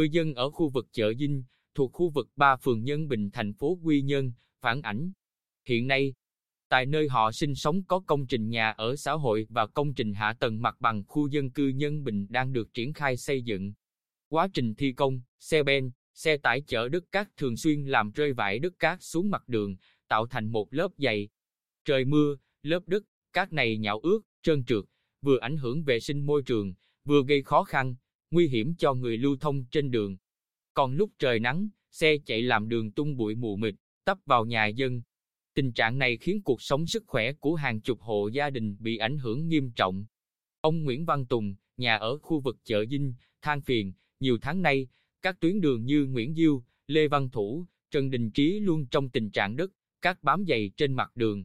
Người dân ở khu vực chợ Dinh, thuộc khu vực 3 phường Nhân Bình thành phố Quy Nhơn, phản ảnh. Hiện nay, tại nơi họ sinh sống có công trình nhà ở xã hội và công trình hạ tầng mặt bằng khu dân cư Nhân Bình đang được triển khai xây dựng. Quá trình thi công, xe ben, xe tải chở đất cát thường xuyên làm rơi vãi đất cát xuống mặt đường, tạo thành một lớp dày. Trời mưa, lớp đất, cát này nhão ướt, trơn trượt, vừa ảnh hưởng vệ sinh môi trường, vừa gây khó khăn, nguy hiểm cho người lưu thông trên đường. Còn lúc trời nắng, xe chạy làm đường tung bụi mù mịt, tấp vào nhà dân. Tình trạng này khiến cuộc sống sức khỏe của hàng chục hộ gia đình bị ảnh hưởng nghiêm trọng. Ông Nguyễn Văn Tùng, nhà ở khu vực chợ Dinh, than phiền, nhiều tháng nay, các tuyến đường như Nguyễn Diêu, Lê Văn Thủ, Trần Đình Trí luôn trong tình trạng đất, cát bám dày trên mặt đường.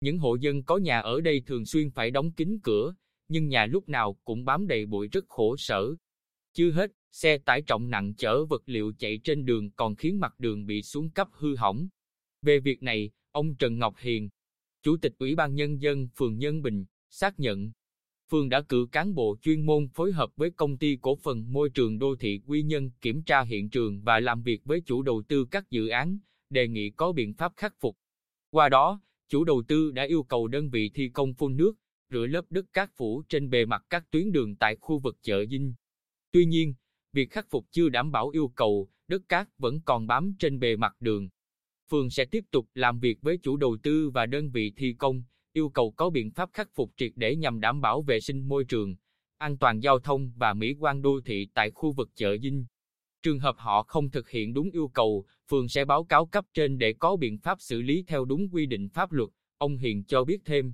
Những hộ dân có nhà ở đây thường xuyên phải đóng kín cửa, nhưng nhà lúc nào cũng bám đầy bụi rất khổ sở. Chưa hết, xe tải trọng nặng chở vật liệu chạy trên đường còn khiến mặt đường bị xuống cấp hư hỏng. Về việc này, ông Trần Ngọc Hiền, Chủ tịch Ủy ban Nhân dân phường Nhân Bình, xác nhận. Phường đã cử cán bộ chuyên môn phối hợp với công ty cổ phần môi trường đô thị Quy Nhân kiểm tra hiện trường và làm việc với chủ đầu tư các dự án, đề nghị có biện pháp khắc phục. Qua đó, chủ đầu tư đã yêu cầu đơn vị thi công phun nước, rửa lớp đất cát phủ trên bề mặt các tuyến đường tại khu vực chợ Dinh. Tuy nhiên, việc khắc phục chưa đảm bảo yêu cầu, đất cát vẫn còn bám trên bề mặt đường. Phường sẽ tiếp tục làm việc với chủ đầu tư và đơn vị thi công, yêu cầu có biện pháp khắc phục triệt để nhằm đảm bảo vệ sinh môi trường, an toàn giao thông và mỹ quan đô thị tại khu vực chợ Dinh. Trường hợp họ không thực hiện đúng yêu cầu, phường sẽ báo cáo cấp trên để có biện pháp xử lý theo đúng quy định pháp luật, ông Hiền cho biết thêm.